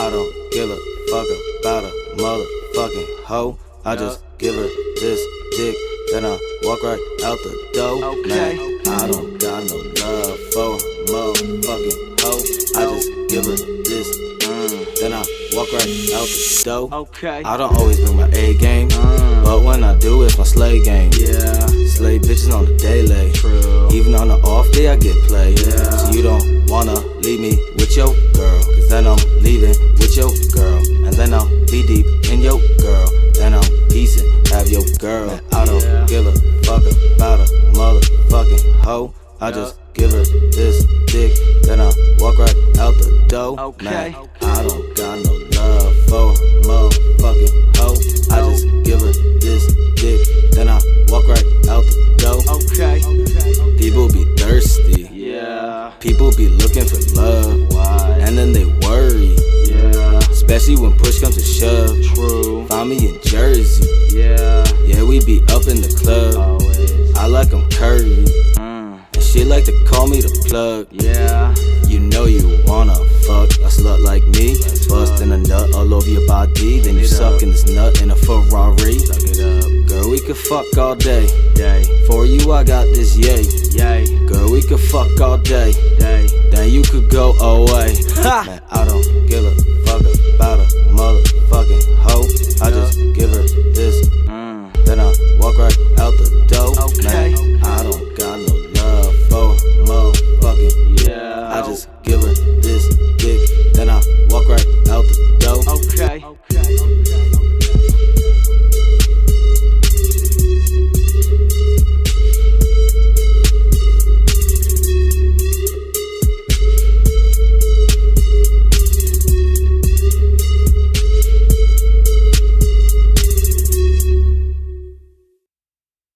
I don't give a fuck about a motherfucking hoe. I just give her this dick, then I walk right out the door. Okay. Man, I don't got no love for a motherfucking hoe. I just give her this, mm, then I walk right out the door. Okay. I don't always bring my A game, Mm. but when I do, it's my slay game. Yeah. Slay bitches on the daily. True. Even on the off day, I get played. Yeah. So you don't wanna leave me with your I'll deep in your girl. Then I'm piecing, have your girl. I don't Yeah. give a fuck about a motherfucking hoe. I just give her this dick. Then I walk right out the door. Okay. Man, I don't got no love for a motherfucking hoe. I just give her this dick. Then I walk right out the door. Okay. People be thirsty. Yeah. People be looking for love. Especially when push comes to shove. True. Find me in Jersey. Yeah. Yeah, we be up in the club. Always. I like 'em curvy. Mm. And she like to call me the plug. Yeah. You know you wanna fuck a slut like me. That's Busting a nut all over your body. Then you sucking this nut in a Ferrari. Suck it up. Girl, we could fuck all day. Day. For you, I got this yay. Yay. Girl, we could fuck all day. Day. Then you could go away. Ha! Man, I don't give a fuck okay. okay.